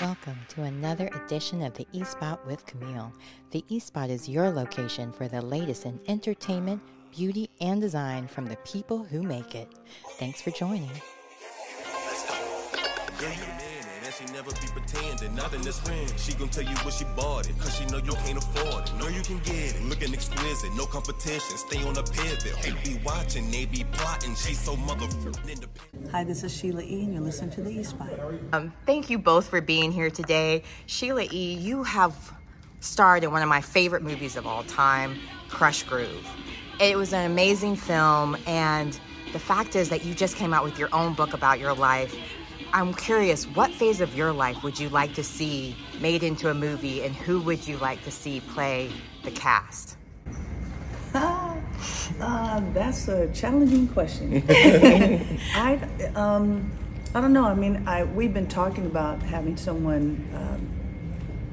Welcome to another edition of the eSpot with Camille. The eSpot is your location for the latest in entertainment, beauty, and design from the people who make it. Thanks for joining. She never be pretending. Nothing that's rent. She gon' tell you what she bought it. Cause she know you can't afford it. Know you can get it. Looking exquisite, no competition. Stay on the pivot. Who be watching, they be plotting. She's so motherfucking independent. Hi, this is Sheila E., and you're listening to the E Spot. Um, thank you both for being here today. Sheila E., you have starred in one of my favorite movies of all time, Krush Groove. It was an amazing film, and the fact is that you just came out with your own book about your life. I'm curious, what phase of your life would you like to see made into a movie, and who would you like to see play the cast? Uh, that's a challenging question. I, um, I don't know. I mean, I we've been talking about having someone um,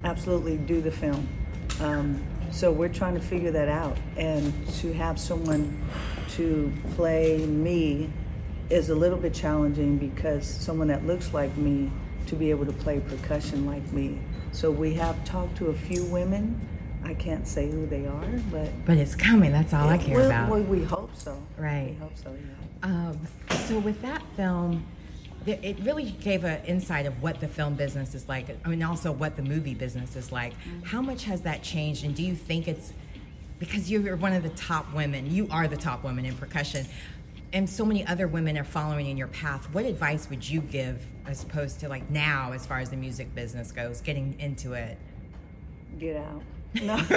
absolutely do the film. Um, so we're trying to figure that out, and to have someone to play me is a little bit challenging because someone that looks like me to be able to play percussion like me. So we have talked to a few women. I can't say who they are, but But it's coming, that's all I care well, about. well, we hope so. Right. We hope so. Yeah. Um, so with that film, it really gave an insight of what the film business is like. I mean, also what the movie business is like. How much has that changed, and do you think it's because you're one of the top women? You are the top woman in percussion, and so many other women are following in your path. What advice would you give, as opposed to like now, as far as the music business goes, getting into it? Get out. No.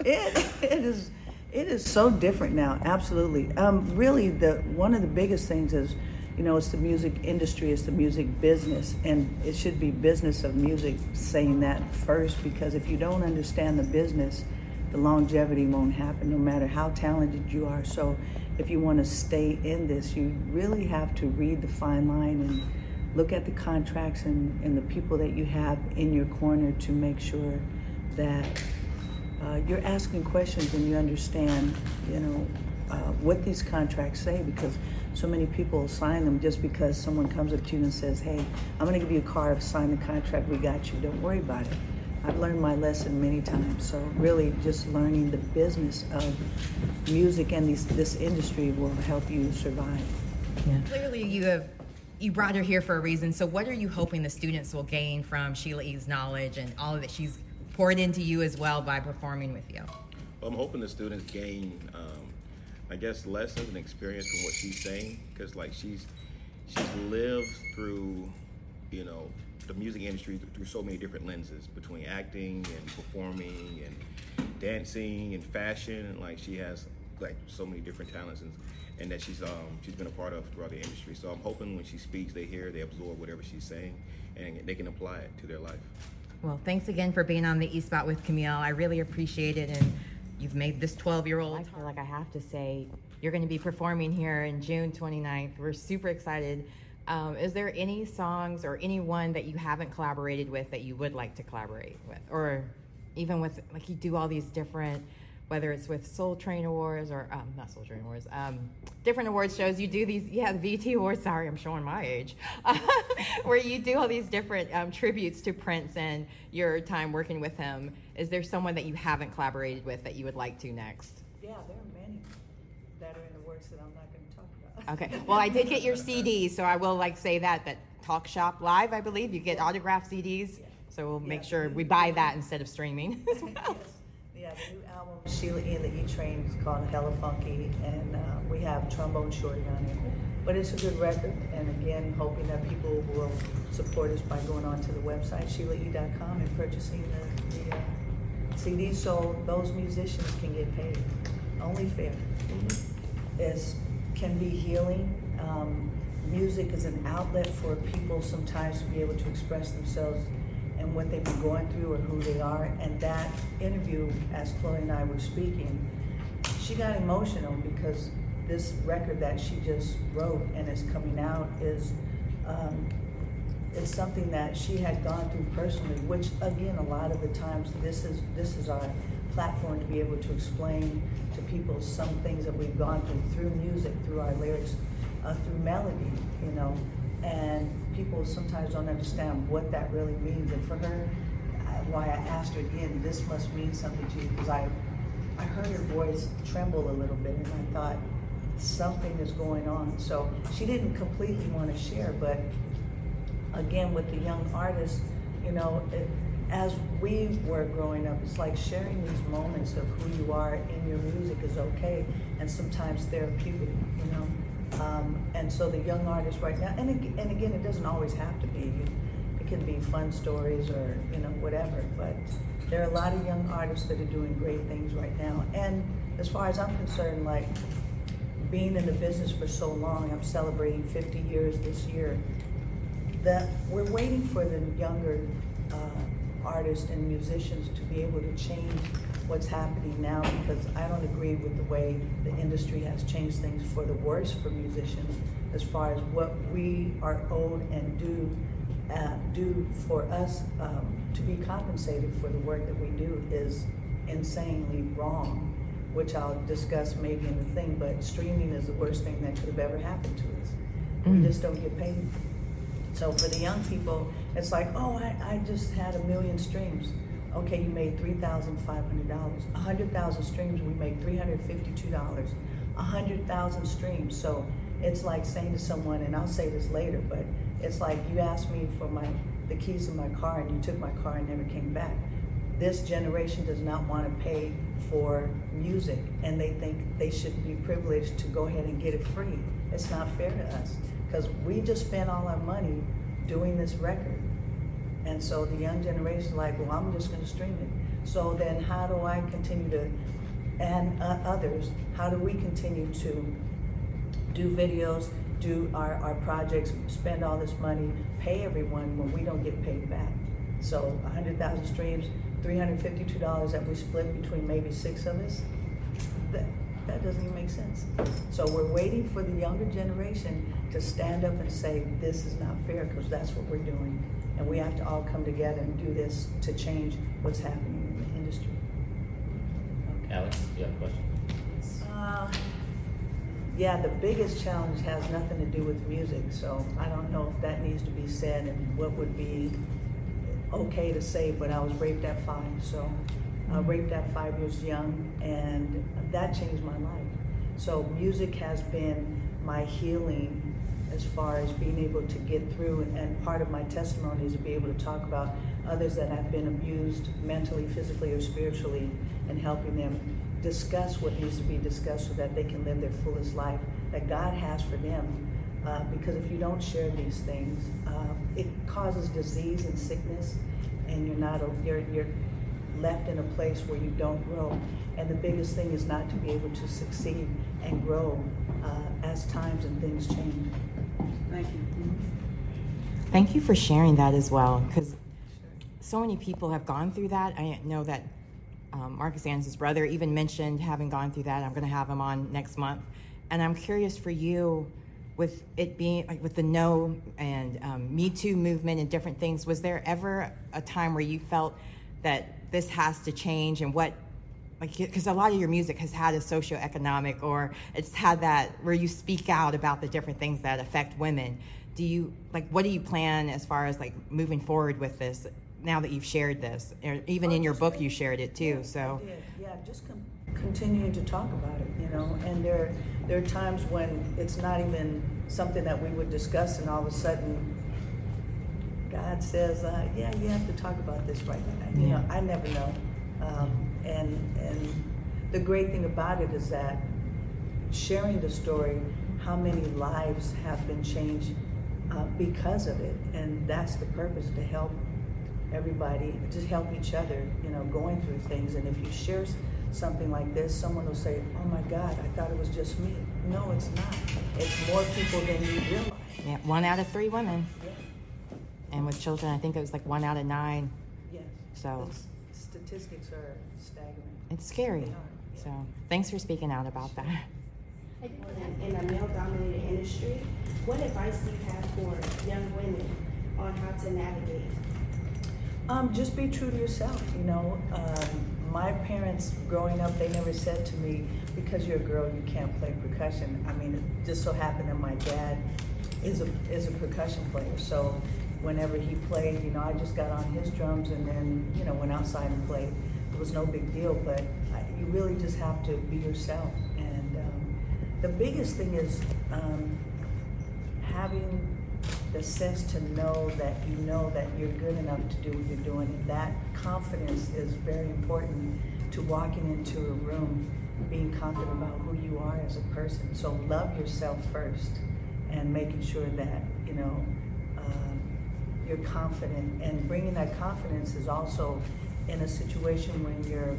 it, it is it is so different now. Absolutely. Um, really, the one of the biggest things is, you know, it's the music industry, it's the music business, and it should be business of music saying that first because if you don't understand the business, the longevity won't happen no matter how talented you are. So, if you want to stay in this, you really have to read the fine line and look at the contracts and, and the people that you have in your corner to make sure that uh, you're asking questions and you understand, you know, uh, what these contracts say because so many people sign them just because someone comes up to you and says, hey, I'm going to give you a car, sign the contract, we got you, don't worry about it. I've learned my lesson many times, so really just learning the business of music and these, this industry will help you survive. Yeah. Clearly, you have you brought her here for a reason. So, what are you hoping the students will gain from Sheila E's knowledge and all that she's poured into you as well by performing with you? Well, I'm hoping the students gain, um, I guess, lessons and experience from what she's saying, because like she's she's lived through, you know, the music industry through so many different lenses between acting and performing and dancing and fashion, and like she has like so many different talents and and that she's um, she's been a part of throughout the industry. So I'm hoping when she speaks, they hear, they absorb whatever she's saying, and they can apply it to their life. Well, thanks again for being on the E Spot with Camille. I really appreciate it, and you've made this 12 year old. I feel like I have to say, you're going to be performing here in June 29th. We're super excited. Um, is there any songs or anyone that you haven't collaborated with that you would like to collaborate with, or even with like you do all these different whether it's with Soul Train Awards or um, not Soul Train Awards, um, different awards shows. You do these, yeah, BET Awards. Sorry, I'm showing my age, where you do all these different um, tributes to Prince and your time working with him. Is there someone that you haven't collaborated with that you would like to next? Yeah, there are many that are in the works that I'm not going to talk about. Okay. Well, I did get your CD, so I will like say that that Talk Shop Live, I believe you get autographed CDs. So we'll make sure we buy that instead of streaming. as well. Yeah, the new album, Sheila E. and the E Train, is called Hella Funky, and uh, we have Trombone Shorty on it. But it's a good record, and again, hoping that people will support us by going onto the website, SheilaE.com, and purchasing the, the uh, CDs so those musicians can get paid. Only fair. Is can be healing. Um, music is an outlet for people sometimes to be able to express themselves and what they've been going through or who they are. And that interview, as Chloe and I were speaking, she got emotional because this record that she just wrote and is coming out is um, is something that she had gone through personally. Which again, a lot of the times, this is this is our platform to be able to explain to people some things that we've gone through through music, through our lyrics, uh, through melody, you know. And people sometimes don't understand what that really means. And for her, I, why I asked her again, this must mean something to you because I, I heard her voice tremble a little bit, and I thought something is going on. So she didn't completely want to share, but again, with the young artists, you know, it, as we were growing up, it's like sharing these moments of who you are in your music is okay, and sometimes therapeutic, you know. Um, and so the young artists right now, and, and again, it doesn't always have to be. It can be fun stories or you know whatever. But there are a lot of young artists that are doing great things right now. And as far as I'm concerned, like being in the business for so long, I'm celebrating 50 years this year. That we're waiting for the younger artists and musicians to be able to change what's happening now because I don't agree with the way the industry has changed things for the worse for musicians as far as what we are owed and do uh, do for us um, to be compensated for the work that we do is insanely wrong, which I'll discuss maybe in the thing, but streaming is the worst thing that could have ever happened to us. Mm. We just don't get paid. So for the young people, it's like, oh, I, I just had a million streams. Okay, you made $3,500. 100,000 streams, we make $352. 100,000 streams. So it's like saying to someone, and I'll say this later, but it's like you asked me for my the keys to my car and you took my car and never came back. This generation does not want to pay for music and they think they should be privileged to go ahead and get it free. It's not fair to us because we just spent all our money doing this record. And so the young generation is like, well, I'm just going to stream it. So then how do I continue to, and uh, others, how do we continue to do videos, do our, our projects, spend all this money, pay everyone when we don't get paid back? So 100,000 streams, $352 that we split between maybe six of us, that doesn't even make sense. So we're waiting for the younger generation to stand up and say, this is not fair, because that's what we're doing. And we have to all come together and do this to change what's happening in the industry. Okay. Alex, you have a question? Uh, yeah, the biggest challenge has nothing to do with music, so I don't know if that needs to be said and what would be okay to say, but I was raped at five, so uh, raped at five years young, and that changed my life. So music has been my healing as far as being able to get through. And part of my testimony is to be able to talk about others that have been abused mentally, physically, or spiritually, and helping them discuss what needs to be discussed so that they can live their fullest life that God has for them. Uh, because if you don't share these things, uh, it causes disease and sickness, and you're not you're you're left in a place where you don't grow. And the biggest thing is not to be able to succeed and grow uh, as times and things change. Thank you. Mm-hmm. Thank you for sharing that as well, because so many people have gone through that. I know that um, Marcus Anderson's brother even mentioned having gone through that. I'm going to have him on next month, and I'm curious for you, with it being like with the No and um, Me Too movement and different things. Was there ever a time where you felt that this has to change, and what like because a lot of your music has had a socioeconomic or it's had that where you speak out about the different things that affect women. Do you like what do you plan as far as like moving forward with this now that you've shared this? Or even in your book you shared it too so. Yeah just com- continuing to talk about it you know? And there there are times when it's not even something that we would discuss and all of a sudden god says uh, yeah you have to talk about this right now you yeah. know i never know um, and and the great thing about it is that sharing the story, how many lives have been changed uh, because of it, and that's the purpose to help everybody, to help each other, you know, going through things. And if you share something like this, someone will say, "Oh my God, I thought it was just me." No, it's not. It's more people than you realize. Yeah, one out of three women. Yeah. And with children, I think it was like one out of nine. Yes. So the statistics are staggering. it's scary. So thanks for speaking out about that. In a male-dominated industry, what advice do you have for young women on how to navigate? Um, just be true to yourself. You know, um, my parents growing up, they never said to me, because you're a girl, you can't play percussion. I mean, it just so happened that my dad is a is a percussion player. So whenever he played, you know, I just got on his drums and then you know went outside and played. It was no big deal, but I, you really just have to be yourself. And um, the biggest thing is um, having the sense to know that you know that you're good enough to do what you're doing. And that confidence is very important to walking into a room being confident about who you are as a person. So love yourself first and making sure that, you know, you're confident. And bringing that confidence is also in a situation when you're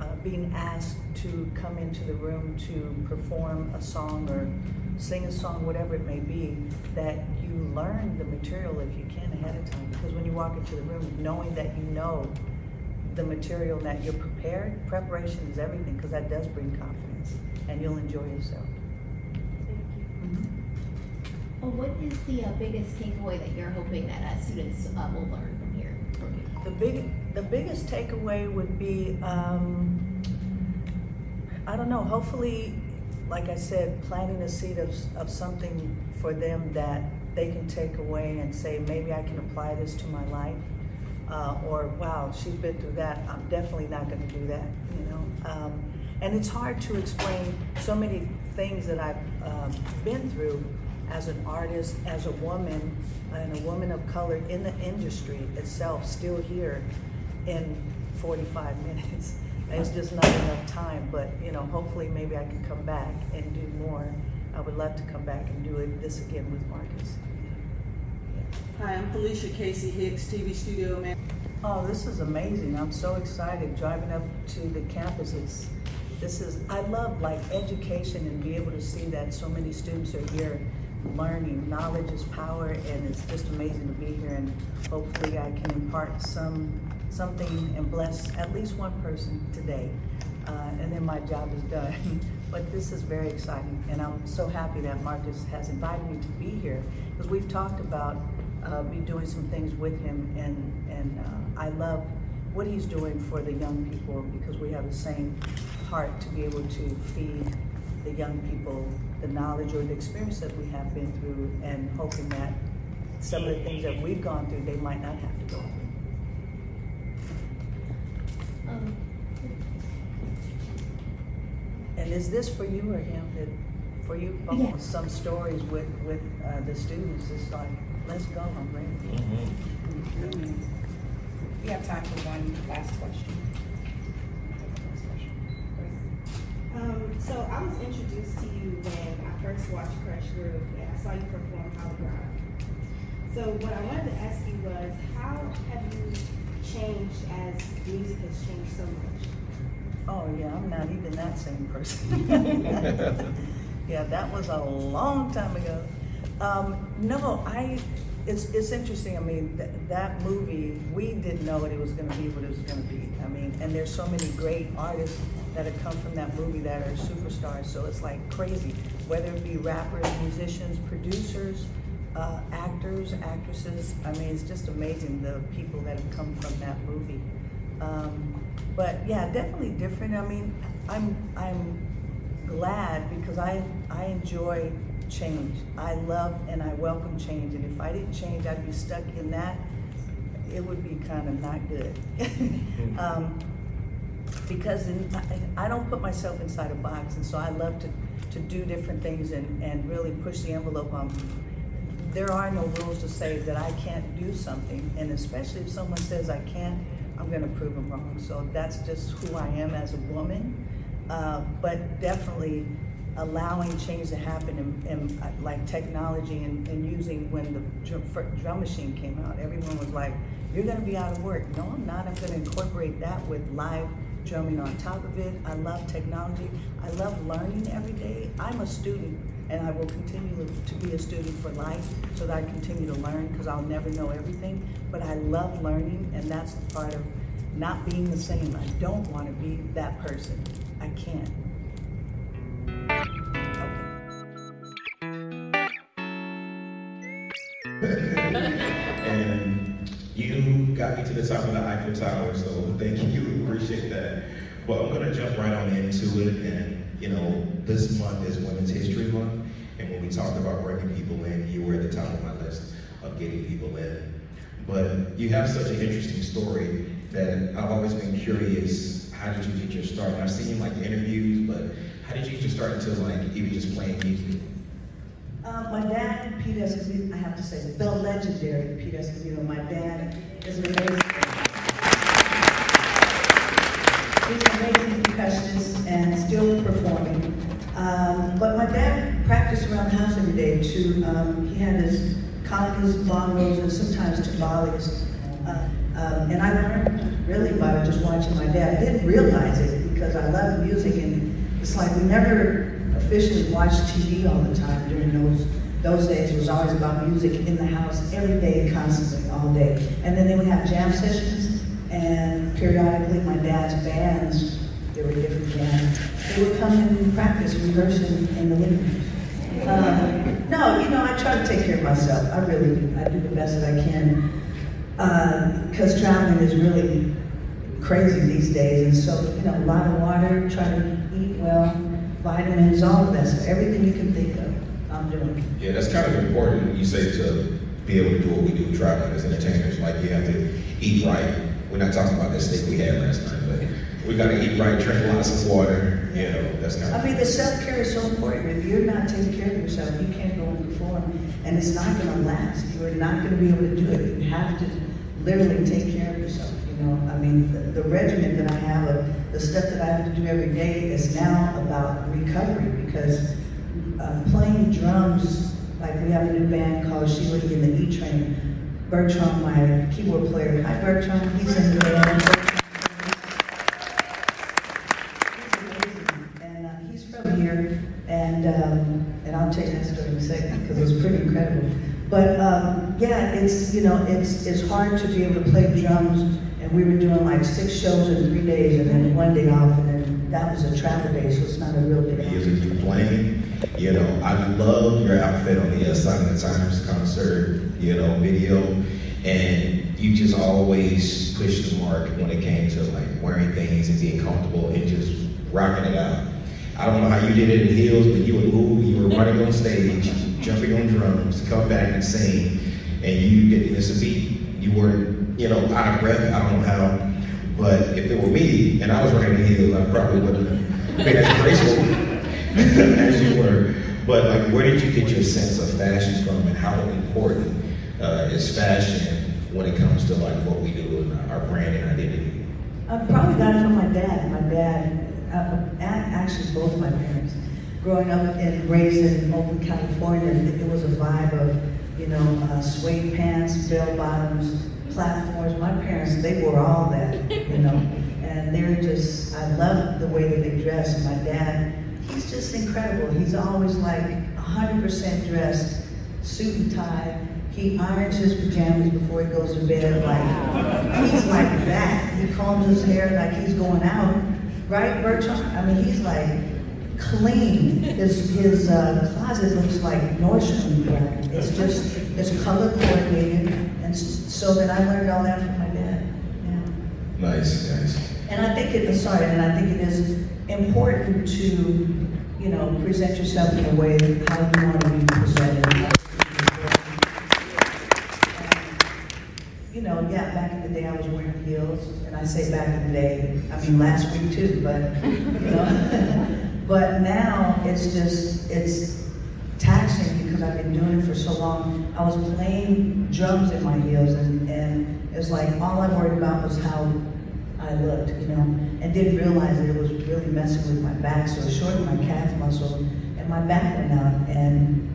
uh, being asked to come into the room to perform a song or sing a song, whatever it may be, that you learn the material if you can ahead of time. Because when you walk into the room, knowing that you know the material that you're prepared, preparation is everything because that does bring confidence and you'll enjoy yourself. Well, what is the uh, biggest takeaway that you're hoping that uh, students uh, will learn from here? The big, the biggest takeaway would be, um, I don't know, hopefully, like I said, planting a seed of, of something for them that they can take away and say, maybe I can apply this to my life. Uh, or wow, she's been through that. I'm definitely not going to do that. You know, um, and it's hard to explain so many things that I've um, been through as an artist, as a woman, and a woman of color in the industry itself, still here in 45 minutes. It's just not enough time, but you know, hopefully maybe I can come back and do more. I would love to come back and do it this again with Marcus. Hi, I'm Felicia Casey Hicks, TV studio man. Oh, this is amazing. I'm so excited driving up to the campuses. This is, I love like education and be able to see that so many students are here learning. Knowledge is power and it's just amazing to be here and hopefully I can impart some something and bless at least one person today. Uh, and then my job is done. but this is very exciting and I'm so happy that Marcus has invited me to be here because we've talked about uh, be doing some things with him, and and uh, I love what he's doing for the young people because we have the same heart to be able to feed the young people the knowledge or the experience that we have been through, and hoping that some of the things that we've gone through, they might not have to go through. Um, And is this for you or him? That for you? Yeah. Some stories with with uh, the students. It's like, let's go. I'm ready. Mm-hmm. We have time for one last question. Um, so I was introduced to you when I first watched Krush Groove and I saw you perform Holly Rock. So what I wanted to ask you was, how have you changed as music has changed so much? Oh yeah, I'm not even that same person. yeah, that was a long time ago. Um, no, I. It's it's interesting. I mean, th- that movie we didn't know what it was going to be, what it was going to be. I mean, and there's so many great artists that have come from that movie that are superstars. So it's like crazy. Whether it be rappers, musicians, producers, uh, actors, actresses. I mean, it's just amazing the people that have come from that movie. Um, but yeah, definitely different. I mean, I'm I'm glad because I I enjoy change. I love and I welcome change. And if I didn't change, I'd be stuck in that. It would be kind of not good. um, because in, I, don't put myself inside a box, and so I love to to do different things and and really push the envelope on. There are no rules to say that I can't do something, and especially if someone says I can't, I'm going to prove them wrong. So that's just who I am as a woman. Uh, but definitely allowing change to happen and, and uh, like technology and, and, using when the drum, drum machine came out, everyone was like, you're going to be out of work. No, I'm not. I'm going to incorporate that with live drumming on top of it. I love technology. I love learning every day. I'm a student and I will continue to be a student for life so that I continue to learn because I'll never know everything. But I love learning, and that's the part of not being the same. I don't want to be that person. I can't. Got me to the top of the Eiffel Tower, so thank you. Appreciate that. But I'm to jump right on into it. And, you know, this month is Women's History Month. And when we talked about bringing people in, you were at the top of my list of getting people in. But you have such an interesting story that I've always been curious. How did you get your start? And I've seen like interviews, but how did you get your start into like even just playing music? Uh, my dad, Pete Escobedo, I have to say, the legendary Pete Escobedo. My dad is amazing. He's an amazing percussionist and still performing. Um, but my dad practiced around the house every day too. Um, he had his congas, bongos, and sometimes timbales. Uh, um, and I learned really by just watching my dad. I didn't realize it because I love music and it's like we never officially watched TV all the time during those those days. It was always about music in the house every day, constantly, all day. And then they would have jam sessions, and periodically my dad's bands, there were different bands, they would come and practice, rehearse in, in the living room. Uh, no, you know, I try to take care of myself. I really do. I do the best that I can. Because uh, traveling is really crazy these days. And so, you know, a lot of water, try to eat well, vitamins, all of that stuff, everything you can think of, I'm doing. Yeah, that's kind of important. You say to be able to do what we do traveling as entertainers, like you have to eat right. We're not talking about that steak we had last night, but we got to eat right, drink lots of water. You know, that's kind of. I mean, the self care is so important. If you're not taking care of yourself, you can't go and perform, and it's not going to last. You're not going to be able to do it. You have to literally take care of yourself. Know, I mean, the, the regimen that I have, of the stuff that I have to do every day is now about recovery because uh, playing drums, like we have a new band called Sheila in the E Train. Bertram, my keyboard player, hi Bertram, he's in the band. And uh, he's from here, and um, and I'll tell you that story in a second because it was pretty incredible. But um, yeah, it's you know it's it's hard to be able to play drums, and we were doing like six shows in three days, and then one day off, and then that was a travel day, so it's not a real day. Music you playing, you know, I love your outfit on the uh, of the Times concert, you know, video, and you just always pushed the mark when it came to like wearing things and being comfortable and just rocking it out. I don't know how you did it in heels, but you would move, you were running on stage, jumping on drums, come back and sing, and you didn't miss a beat. You weren't, you know, out of breath, I don't know how, but if it were me and I was running in heels, I probably wouldn't have been as graceful as you were. But like, where did you get your sense of fashion from and how important uh, is fashion when it comes to like what we do and our brand and identity? I probably got it from my dad. My dad, uh, actually both my parents. Growing up and raised in Oakland, California, it was a vibe of, you know, uh, suede pants, bell bottoms, platforms. My parents, they wore all that, you know, and they're just, I love the way that they dress. My dad, he's just incredible. He's always like 100% dressed, suit and tie. He irons his pajamas before he goes to bed. Like he's like that. He combs his hair like he's going out, right, Bertram? I mean, he's like clean. His his uh, closet looks like Nordstrom. Yeah. It's just it's color coordinated, and so that I learned all that from my dad. Yeah. Nice, nice. And I think it. Sorry, and I think it is important to, you know, present yourself in a way that how you want to be presented. you know, yeah, back in the day I was wearing heels, and I say back in the day, I mean last week too, but you know. but now it's just it's taxing because I've been doing it for so long. I was playing drums in my heels, and and it was like all I worried about was how I looked, you know, and didn't realize that it was really messing with my back. So it shortened my calf muscle, and my back went out, and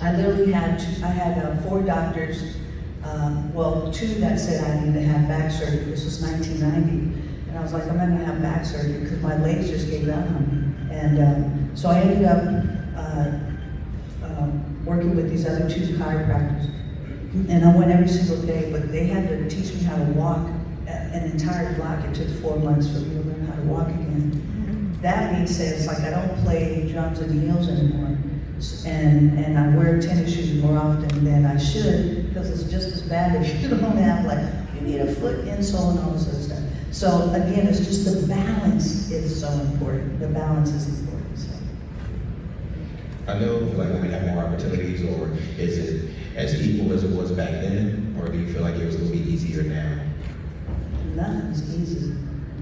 I literally had two, I had uh, four doctors um, well, two that said I needed to have back surgery. This was 1990. And I was like, I'm not gonna have back surgery because my legs just gave out on me. And um, so I ended up uh, um, working with these other two chiropractors. And I went every single day, but they had to teach me how to walk an entire block. It took four months for me to learn how to walk again. That being said, it's like I don't play drums and heels anymore and and I wear tennis shoes more often than I should because it's just as bad if you don't have like you need a foot insole and all this. So again, it's just the balance is so important. The balance is important. So. I know, like women have more opportunities, or is it as equal as it was back then, or do you feel like it was a little bit easier now? Nothing's easy.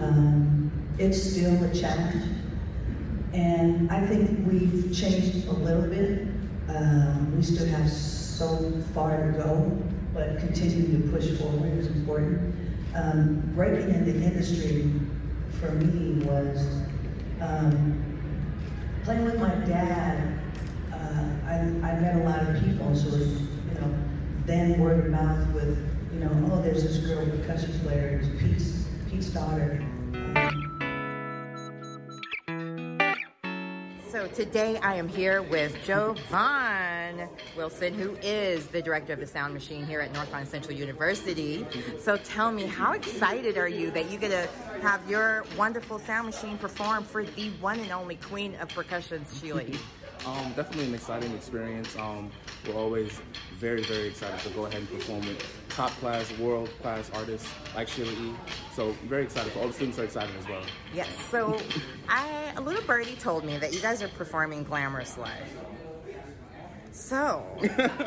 Um, it's still a challenge. And I think we've changed a little bit. Um, we still have so far to go, but continuing to push forward is important. Um, breaking in the industry for me was um, playing with my dad. Uh, I, I met a lot of people, so you know, then word of mouth with, you know, oh, there's this girl percussion player, it's Pete's, Pete's daughter. So today I am here with Wilson, who is the director of the Sound Machine here at North Carolina Central University. So tell me, how excited are you that you get to have your wonderful Sound Machine perform for the one and only queen of percussion, Sheila E? Um, definitely an exciting experience. Um, we're always very, very excited to go ahead and perform with top class, world class artists like Sheila E. So very excited. All the students are excited as well. Yes. So I, a little birdie told me that you guys are performing Glamorous Life. So,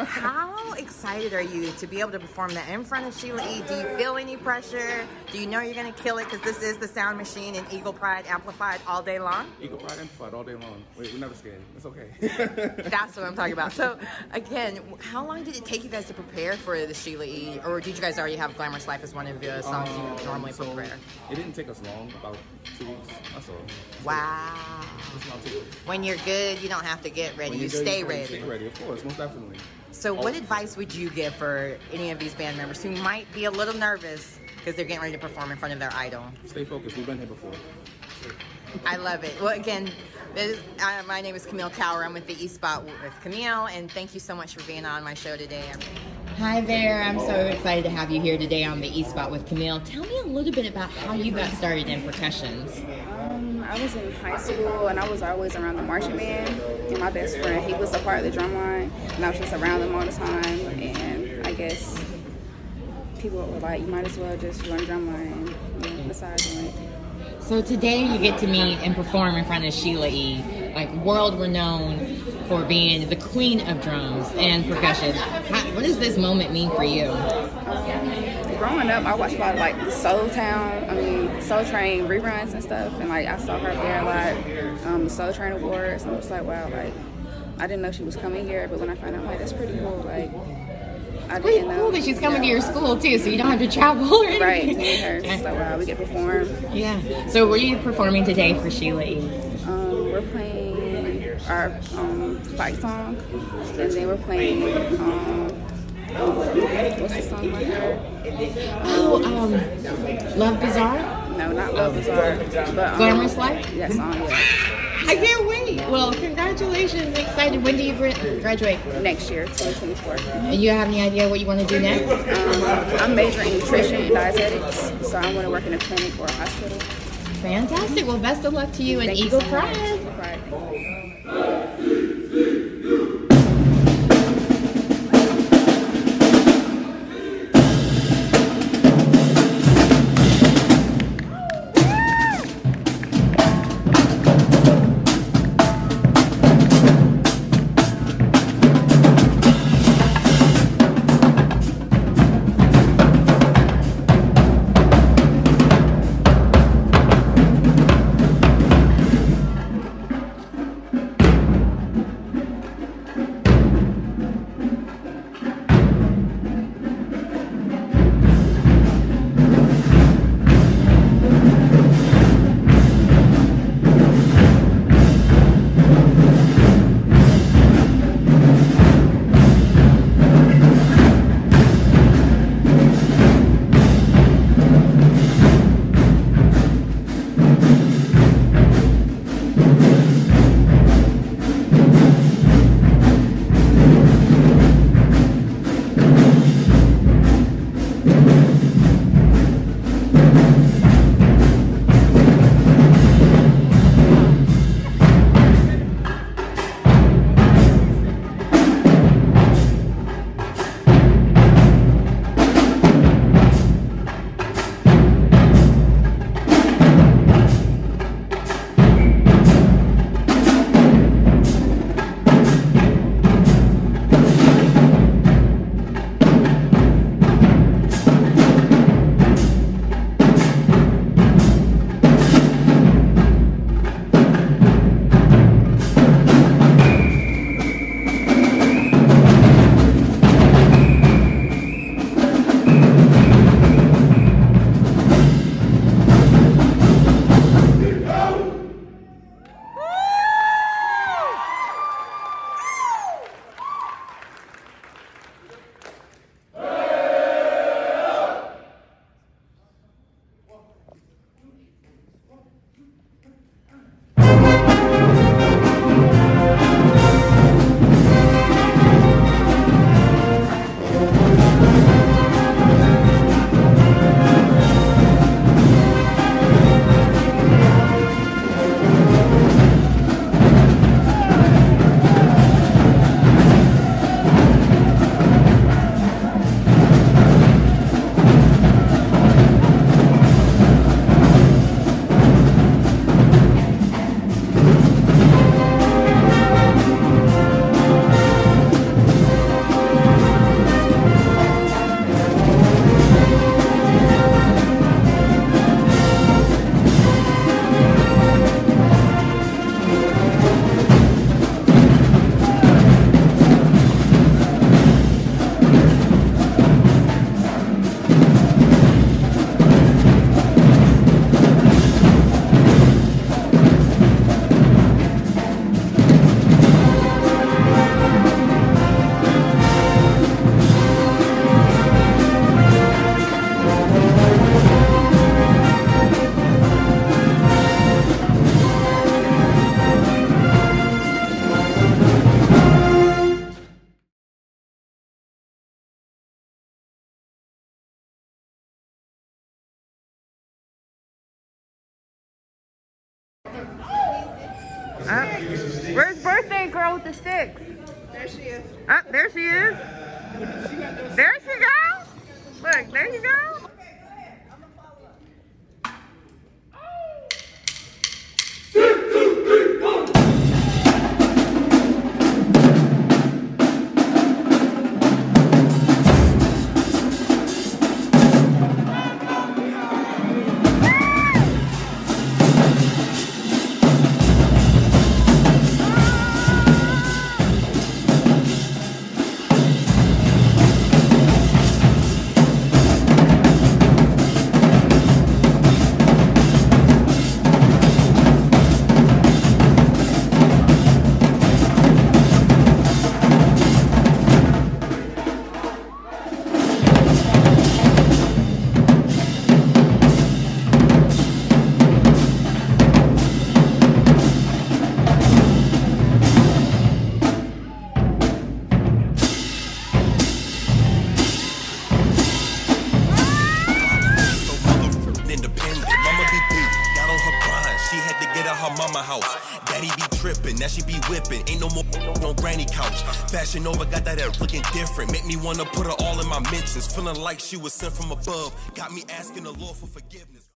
how excited are you to be able to perform that in front of Sheila E? Do you feel any pressure? Do you know you're going to kill it because this is the sound machine and Eagle Pride amplified all day long? Eagle Pride amplified all day long. Wait, we're never scared. It's okay. That's what I'm talking about. So, again, how long did it take you guys to prepare for the Sheila E? Or did you guys already have Glamorous Life as one of the songs um, you normally so prepare? It didn't take us long, about two weeks. That's all. Wow. When you're good, you don't have to get ready. You stay you ready. Stay ready, course, most definitely. So, what advice would you give for any of these band members who might be a little nervous because they're getting ready to perform in front of their idol? Stay focused. We've been here before. I love it. Well, again, this, uh, my name is Camille Kauer. I'm with the East Spot with Camille, and thank you so much for being on my show today. Hi there. I'm so excited to have you here today on the East Spot with Camille. Tell me a little bit about how you got started in percussions. I was in high school and I was always around the marching band. And my best friend, he was a part of the drum line, and I was just around them all the time. And I guess people were like, you might as well just run drum line you know, besides doing it. So today you get to meet and perform in front of Sheila E., like world renowned for being the queen of drums and percussion. How, what does this moment mean for you? Um, growing up, I watched a lot of like Soul Town, I mean Soul Train reruns and stuff, and like I saw her there a lot, um, Soul Train Awards, and I was like, wow, like I didn't know she was coming here, but when I found out, like that's pretty cool, like. I Pretty didn't know. cool that she's coming to your school too, so you don't have to travel or anything. Right, to meet her. So wow, we get to perform. Yeah. So were you performing today for Sheila E? Um, we're playing our um, fight song, and then we're playing um, what's the song her? Oh, um, Love Bizarre? No, not Love Bizarre, but um, Glamorous Life? Song, yeah. I can't wait. Well, congratulations. Excited. When do you gra- graduate? Next year, 2024. And you have any idea what you want to do next? Um, I'm majoring in nutrition and dietetics, so I want to work in a clinic or a hospital. Fantastic. Well, best of luck to you and Thank you Eagle so. Pride. The sticks? There she is. Up there she is. There she goes. Look, there you go. Fashion over, got that air looking different. Make me wanna put her all in my mentions. Feeling like she was sent from above. Got me asking the Lord for forgiveness.